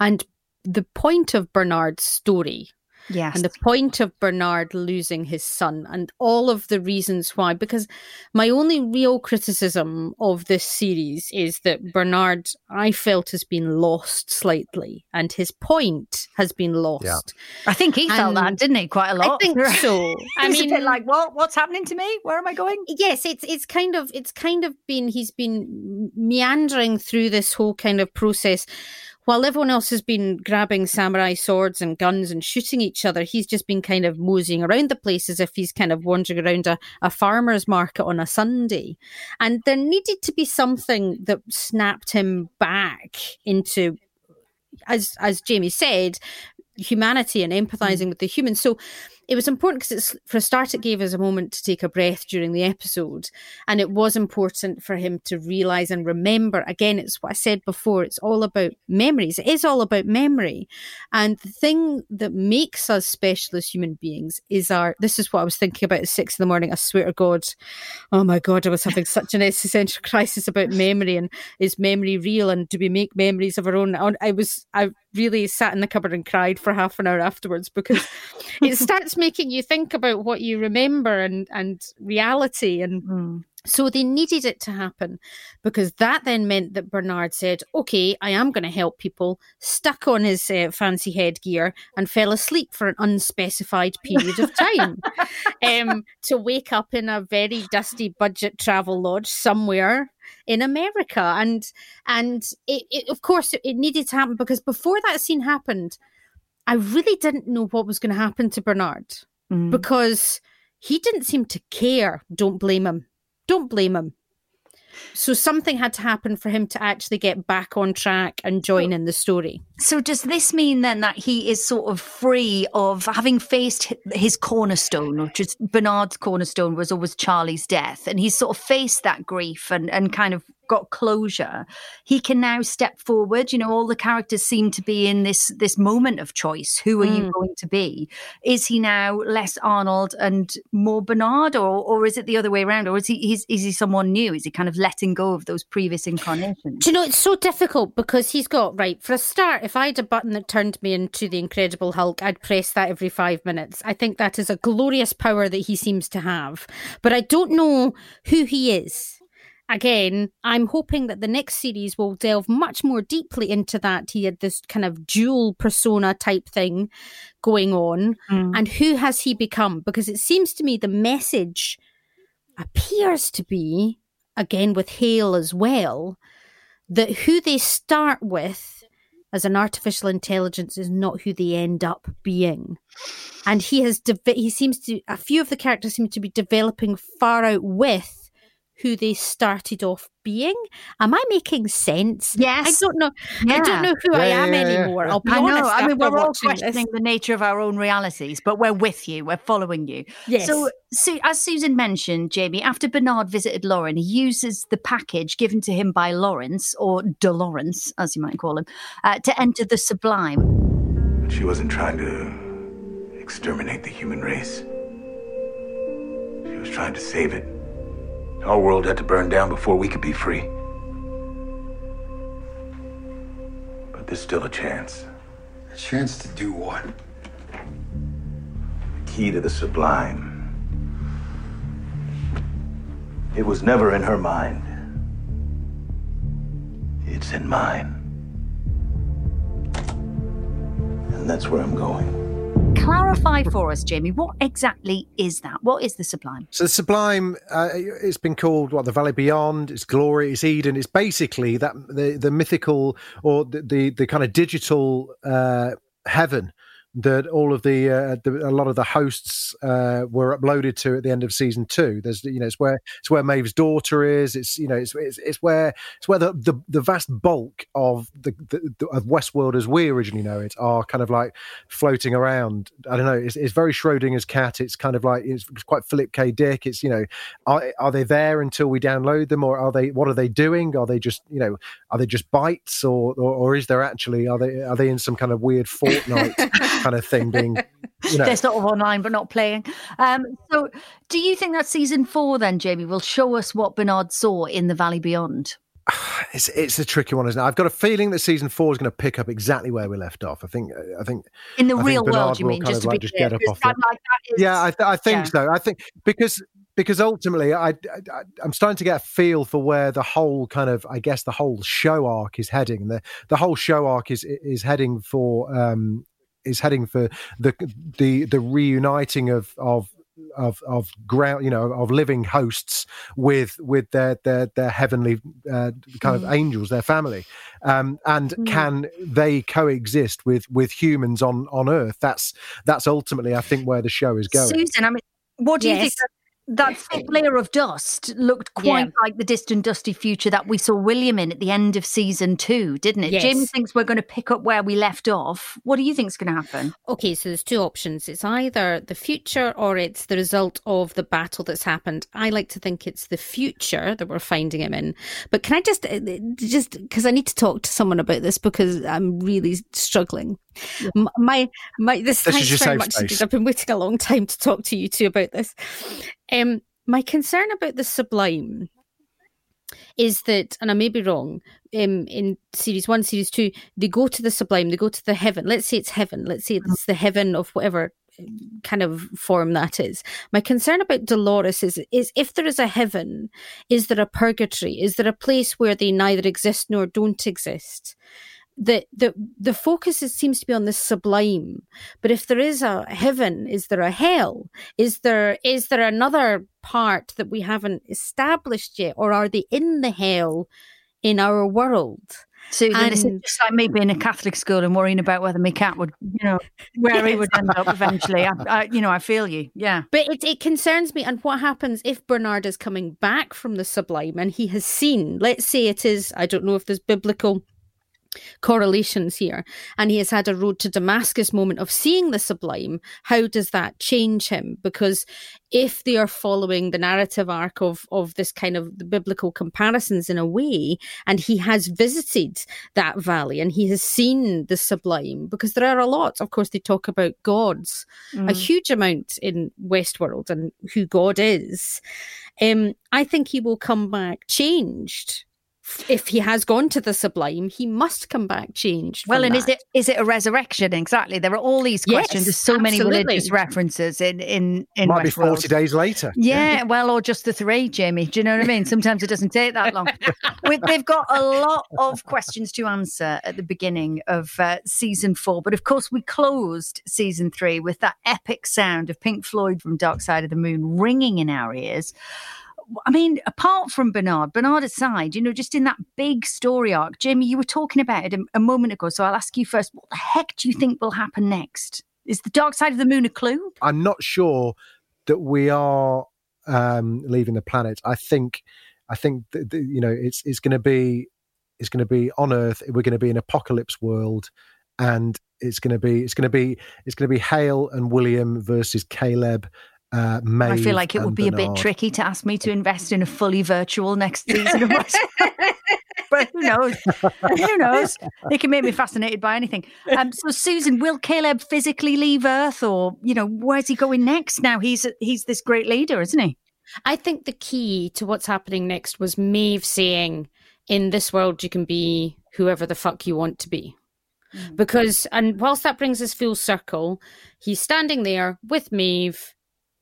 and the point of Bernard's story.
Yes.
And the point of Bernard losing his son and all of the reasons why. Because my only real criticism of this series is that Bernard, I felt, has been lost slightly and his point has been lost. Yeah.
I think he and felt that, didn't he? Quite a lot.
I think so.
I mean, a bit like, what? What's happening to me? Where am I going?
Yes, it's it's kind of it's kind of been he's been meandering through this whole kind of process while everyone else has been grabbing samurai swords and guns and shooting each other, he's just been kind of moseying around the place as if he's kind of wandering around a, a farmer's market on a Sunday. And there needed to be something that snapped him back into as as Jamie said, humanity and empathizing mm. with the humans. So it was important because it's for a start it gave us a moment to take a breath during the episode and it was important for him to realize and remember again it's what i said before it's all about memories it is all about memory. And the thing that makes us special as human beings is our this is what i was thinking about at six in the morning i swear to god oh my god i was having such an existential crisis about memory and is memory real and do we make memories of our own? I was i really sat in the cupboard and cried for half an hour afterwards because it starts making you think about what you remember and and reality and mm. So they needed it to happen because that then meant that Bernard said, Okay, I am going to help people, stuck on his uh, fancy headgear and fell asleep for an unspecified period of time um, to wake up in a very dusty budget travel lodge somewhere in America. And and it, it, of course, it needed to happen because before that scene happened, I really didn't know what was going to happen to Bernard mm. because he didn't seem to care. Don't blame him don't blame him. So something had to happen for him to actually get back on track and join in the story.
So does this mean then that he is sort of free of having faced his cornerstone, which is Bernard's cornerstone was always Charlie's death, and he's sort of faced that grief and, and kind of got closure he can now step forward. You know all the characters seem to be in this this moment of choice. Who are mm. you going to be? Is he now less arnold and more bernard or or is it the other way around? Or is he is, is he someone new? Is he kind of letting go of those previous incarnations?
Do you know it's so difficult because he's got right for a start if i had a button that turned me into the incredible hulk i'd press that every five minutes. I think that is a glorious power that he seems to have. But i don't know who he is again, I'm hoping that the next series will delve much more deeply into that. He had this kind of dual persona type thing going on. Mm. And who has he become? Because it seems to me the message appears to be, again, with Hale as well, that who they start with as an artificial intelligence is not who they end up being. And he has, de- he seems to, a few of the characters seem to be developing far out with who they started off being. Am I making sense?
Yes.
I don't know.
Yeah.
I don't know who I am
yeah, yeah,
anymore.
yeah.
I'll be
I
honest.
know. I mean, we're all
watching this.
questioning the nature of our own realities, but we're with you. We're following you.
Yes.
So, Su- as Susan mentioned, Jamie, after Bernard visited Lauren, he uses the package given to him by Lawrence, or De Lawrence, as you might call him, uh, to enter the sublime.
But she wasn't trying to exterminate the human race. She was trying to save it. Our world had to burn down before we could be free. But there's still a chance.
A chance to do what?
The key to the sublime. It was never in her mind. It's in mine. And that's where I'm going.
Clarify for us, Jamie, what exactly is that? What is the sublime?
So the Sublime, uh, it's been called what the Valley Beyond. It's glory. It's Eden. It's basically that the the mythical or the the, the kind of digital uh, heaven that all of the, uh, the a lot of the hosts uh, were uploaded to at the end of season two. There's you know it's where it's where Maeve's daughter is. It's you know it's it's, it's where it's where the, the, the vast bulk of the, the, of Westworld as we originally know it are kind of like floating around. I don't know. It's, it's very Schrodinger's cat. It's kind of like it's quite Philip K. Dick. It's you know are are they there until we download them or are they what are they doing? Are they just you know are they just bytes or or, or is there actually are they are they in some kind of weird Fortnite kind of thing being you know
They're sort of online but not playing. Um, so, do you think that season four then, Jamie, will show us what Bernard saw in the Valley Beyond?
it's it's a tricky one, isn't it? I've got a feeling that season four is going to pick up exactly where we left off. I think I think
In the
I
real world, you mean? Just to
like
be
just
clear,
get up
'cause
off it.
like, is-
yeah, I, th- I think
yeah.
so. I think because because ultimately, I, I I'm starting to get a feel for where the whole kind of I guess the whole show arc is heading. The the whole show arc is is heading for um is heading for the the the reuniting of of of of ground you know of living hosts with with their their their heavenly uh, kind of angels their family. Um and can they coexist with with humans on on earth? That's that's ultimately i think where the show is going.
Susan, I mean, what do you think?
Yes.
That, that thick layer of dust looked quite
Yeah.
like the distant, dusty future that we saw William in at the end of season two, didn't it?
Yes.
Jamie thinks we're going to pick up where we left off. What do you think's going to happen?
Okay, so there's two options. It's either the future or it's the result of the battle that's happened. I like to think it's the future that we're finding him in. But can I just, uh, just because I need to talk to someone about this because I'm really struggling. M- My, my, this,
This is
thanks
your
very
safe
much.
space.
I've been waiting a long time to talk to you two about this. Um, my concern about the sublime is that, and I may be wrong, um, in series one, series two, they go to the sublime, they go to the heaven. Let's say it's heaven. Let's say it's the heaven of whatever um, kind of form that is. My concern about Dolores is is if there is a heaven, is there a purgatory? Is there a place where they neither exist nor don't exist? The the the focus is, seems to be on the sublime, but if there is a heaven, is there a hell? Is there is there another part that we haven't established yet, or are they in the hell in our world?
Susan, this is just like me being in a Catholic school and worrying about whether my cat would, you know, where he would end up eventually. I, I, you know, I feel you. Yeah.
But it, it concerns me. And what happens if Bernard is coming back from the sublime and he has seen, let's say it is, I don't know if there's biblical correlations here, and he has had a road to Damascus moment of seeing the sublime, how does that change him? Because if they are following the narrative arc of, of this kind of the biblical comparisons in a way, and he has visited that valley and he has seen the sublime, because there are a lot, of course, they talk about gods a huge amount in Westworld and who God is, um, I think he will come back changed. If he has gone to the sublime, he must come back changed.
Well, and is it is it a resurrection? Exactly. There are all these
Yes,
questions. There's so many religious references in in in
might be
Westworld.
40 days later
Yeah, well, or just the three, Jamie. Do you know what I mean? Sometimes it doesn't take that long. We- They've got a lot of questions to answer at the beginning of uh, season four. But of course, we closed season three with that epic sound of Pink Floyd from Dark Side of the Moon ringing in our ears. I mean, apart from Bernard, Bernard aside, you know, just in that big story arc, Jamie, you were talking about it a, a moment ago. So I'll ask you first: What the heck do you think will happen next? Is the dark side of the moon a clue?
I'm not sure that we are um, leaving the planet. I think, I think that, that, you know, it's it's going to be it's going to be on Earth. We're going to be an apocalypse world, and it's going to be it's going to be it's going to be Hale and William versus Caleb. Uh, Maeve
I feel like it would
and
be a bit tricky to ask me to invest in a fully virtual next season. of West- but who knows? who knows? They can make me fascinated by anything. Um, so, Susan, will Caleb physically leave Earth, or you know, where's he going next? Now he's he's this great leader, isn't he?
I think the key to what's happening next was Maeve saying, "In this world, you can be whoever the fuck you want to be." Because, and whilst that brings us full circle, he's standing there with Maeve.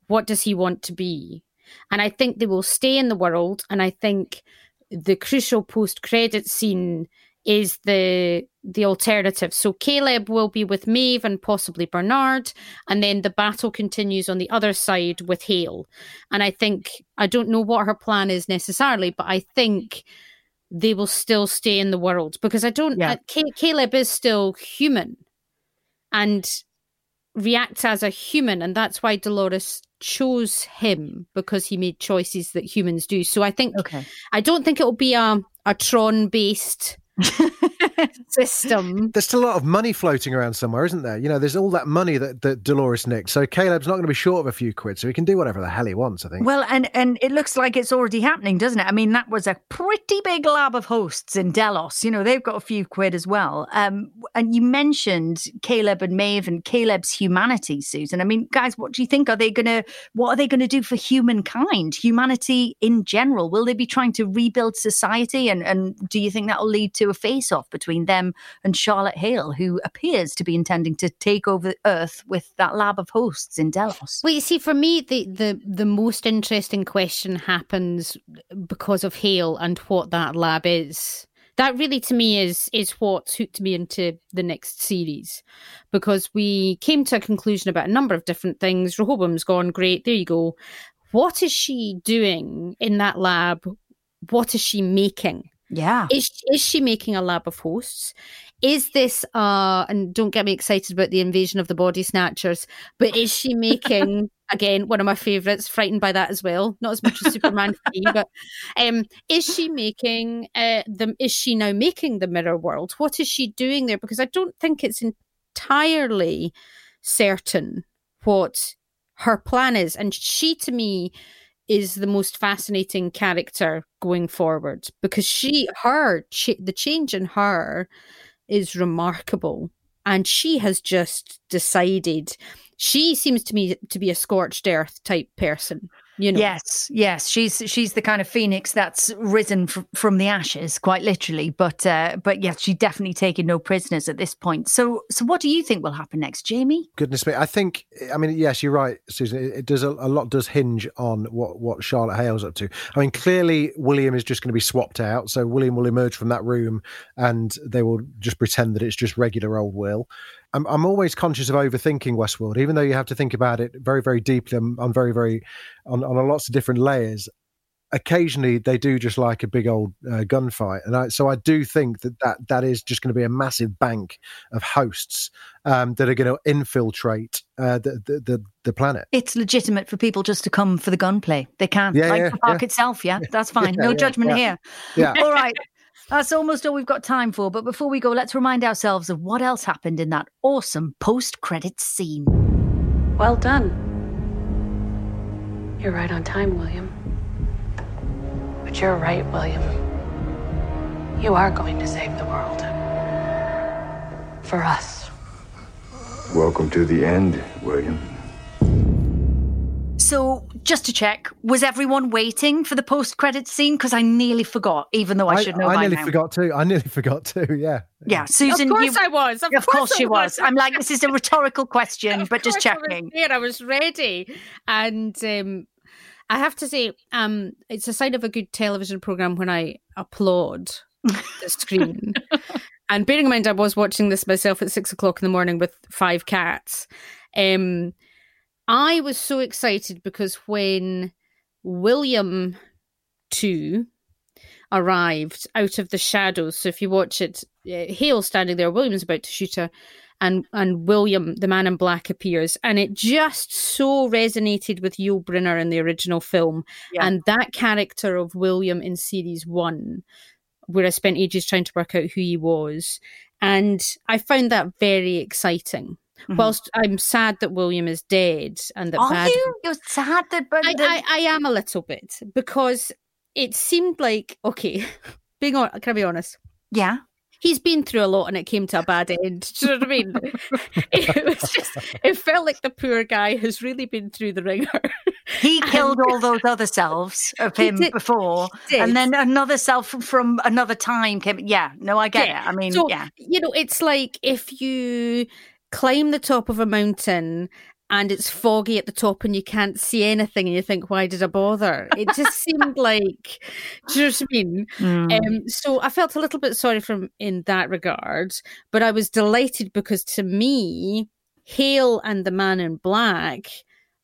What does he want to be? And I think they will stay in the world. And I think the crucial post-credit scene is the the alternative. So Caleb will be with Maeve and possibly Bernard, and then the battle continues on the other side with Hale. And I think I don't know what her plan is necessarily, but I think they will still stay in the world because I don't.
Yeah.
uh, Ca- Caleb is still human, and reacts as a human, and that's why Dolores chose him because he made choices that humans do. So I think
Okay.
I don't think it will be a a Tron based system.
There's still a lot of money floating around somewhere, isn't there? You know, there's all that money that, that Dolores nicked. So Caleb's not going to be short of a few quid, so he can do whatever the hell he wants, I think.
Well, and and it looks like it's already happening, doesn't it? I mean, that was a pretty big lab of hosts in Delos. You know, they've got a few quid as well. Um, and you mentioned Caleb and Maeve and Caleb's humanity, Susan. I mean, guys, what do you think? Are they gonna what are they gonna do for humankind, humanity in general? Will they be trying to rebuild society? And and do you think that will lead to a face off between them and Charlotte Hale, who appears to be intending to take over Earth with that lab of hosts in Delos?
Well, you see, for me, the, the, the most interesting question happens because of Hale and what that lab is. That really, to me, is is what's hooked me into the next series, because we came to a conclusion about a number of different things. Rehoboam's gone, great, there you go. What is she doing in that lab? What is she making?
Yeah.
Is is she making a lab of hosts? Is this uh and don't get me excited about the invasion of the body snatchers, but is she making again one of my favorites, frightened by that as well, not as much as Superman 3, but um is she making uh the is she now making the mirror world? What is she doing there? Because I don't think it's entirely certain what her plan is. And she to me is the most fascinating character going forward because she her ch- the change in her is remarkable and she has just decided she seems to me to be a scorched earth type person you know
Yes, yes, she's she's the kind of phoenix that's risen fr- from the ashes, quite literally. But uh, but yes, she's definitely taken no prisoners at this point. So so what do you think will happen next, Jamie?
Goodness me, I think. I mean, yes, you're right, Susan. It, it does a, a lot does hinge on what what Charlotte Hale's up to. I mean, clearly William is just going to be swapped out, so William will emerge from that room, and they will just pretend that it's just regular old Will. I'm I'm always conscious of overthinking Westworld, even though you have to think about it very very deeply on, on very very on on lots of different layers. Occasionally, they do just like a big old uh, gunfight, and I, so I do think that, that that is just going to be a massive bank of hosts um, that are going to infiltrate uh, the, the the the planet.
It's legitimate for people just to come for the gunplay. They can,
Yeah,
like
yeah,
the park
yeah.
itself. Yeah, that's fine. No judgment here.
Yeah.
All right. That's almost all we've got time for. But before we go, let's remind ourselves of what else happened in that awesome post credits scene.
Well done. You're right on time, William. But you're right, William. You are going to save the world. For us.
Welcome to the end, William.
So, just to check, was everyone waiting for the post-credit scene? Because I nearly forgot, even though I, should know
I
by
nearly
now.
forgot too. I nearly forgot too. Yeah.
Yeah, Susan.
of course
you,
I was. Of,
of course,
I
she was. I'm like, this is a rhetorical question, but just
course I
checking.
there, I was ready, and um, I have to say, um, it's a sign of a good television program when I applaud the screen. and bearing in mind, I was watching this myself at six o'clock in the morning with five cats. Um, I was so excited because when William two arrived out of the shadows. So if you watch it, Hale standing there, William's about to shoot her, and and William, the man in black, appears, and it just so resonated with Yul Brynner in the original film,
Yeah.
and that character of William in series one, where I spent ages trying to work out who he was, and I found that very exciting.
Mhm.
Whilst I'm sad that William is dead and that
Are
bad
you? You're sad that,
I, I, I am a little bit because it seemed like okay. Being on, can I be honest?
yeah.
He's been through a lot, and it came to a bad end. Do you know what I mean? it was just. It felt like the poor guy has really been through the ringer.
He killed all those other selves of him
did-
before, and then another self from another time came. Yeah, no, I get
Yeah.
it. I mean,
so
yeah,
you know, it's like if you climb the top of a mountain and it's foggy at the top and you can't see anything, and you think, "Why did I bother?" It just seemed like. Do you know what I mean?
Mm.
Um, so I felt a little bit sorry for him in that regard, but I was delighted because to me, Hale and the Man in Black,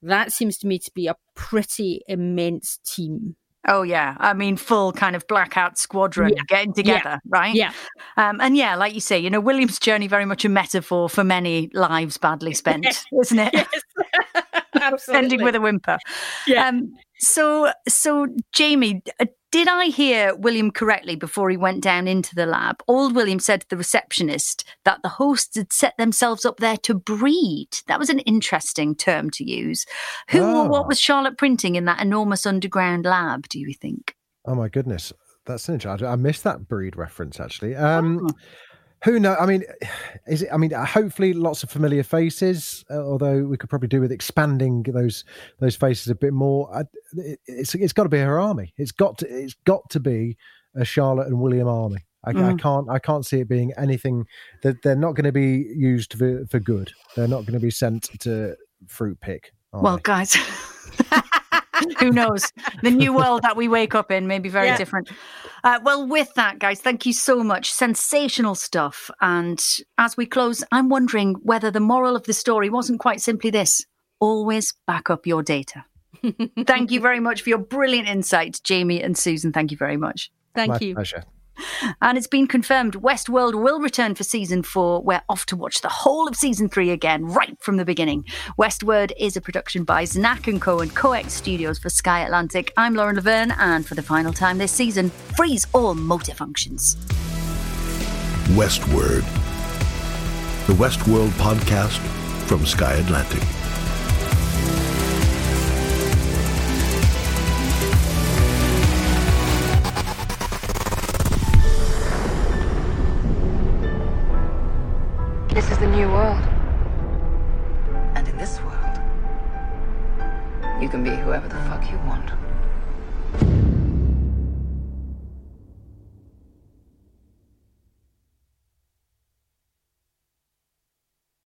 that seems to me to be a pretty immense team.
Oh yeah, I mean, full kind of blackout squadron
Yeah.
getting together, right?
Yeah,
Um, and yeah, like you say, you know, William's journey very much a metaphor for many lives badly spent, isn't it?
absolutely.
Ending with a whimper.
Yeah.
Um, so, so Jamie, uh, did I hear William correctly before he went down into the lab? Old William said to the receptionist that the hosts had set themselves up there to breed. That was an interesting term to use. Who or
Oh.
what was Charlotte printing in that enormous underground lab? Do you think?
Oh my goodness, that's interesting. I missed that breed reference actually. Um,
Oh.
Who know? I mean, is it? I mean, hopefully, lots of familiar faces. Uh, although we could probably do with expanding those those faces a bit more. I, it, it's it's got to be her army. It's got to it's got to be a Charlotte and William army. I, I
Mm.
can't I can't see it being anything that they're not going to be used for for good. They're not going to be sent to fruit pick.
Well,
they?
guys, who knows? The new world that we wake up in may be very
Yeah.
different. Uh, well, with that, guys, thank you so much. Sensational stuff. And as we close, I'm wondering whether the moral of the story wasn't quite simply this always back up your data. thank you very much for your brilliant insights, Jamie and Susan. Thank you very much.
Thank
my
you.
pleasure.
And it's been confirmed Westworld will return for season four. We're off to watch the whole of season three again, right from the beginning. Westworld is a production by Znack and Co. and Coex Studios for Sky Atlantic. I'm Lauren Laverne, and for the final time this season, freeze all motor functions.
Westworld. The Westworld podcast from Sky Atlantic.
You can be whoever the fuck you want.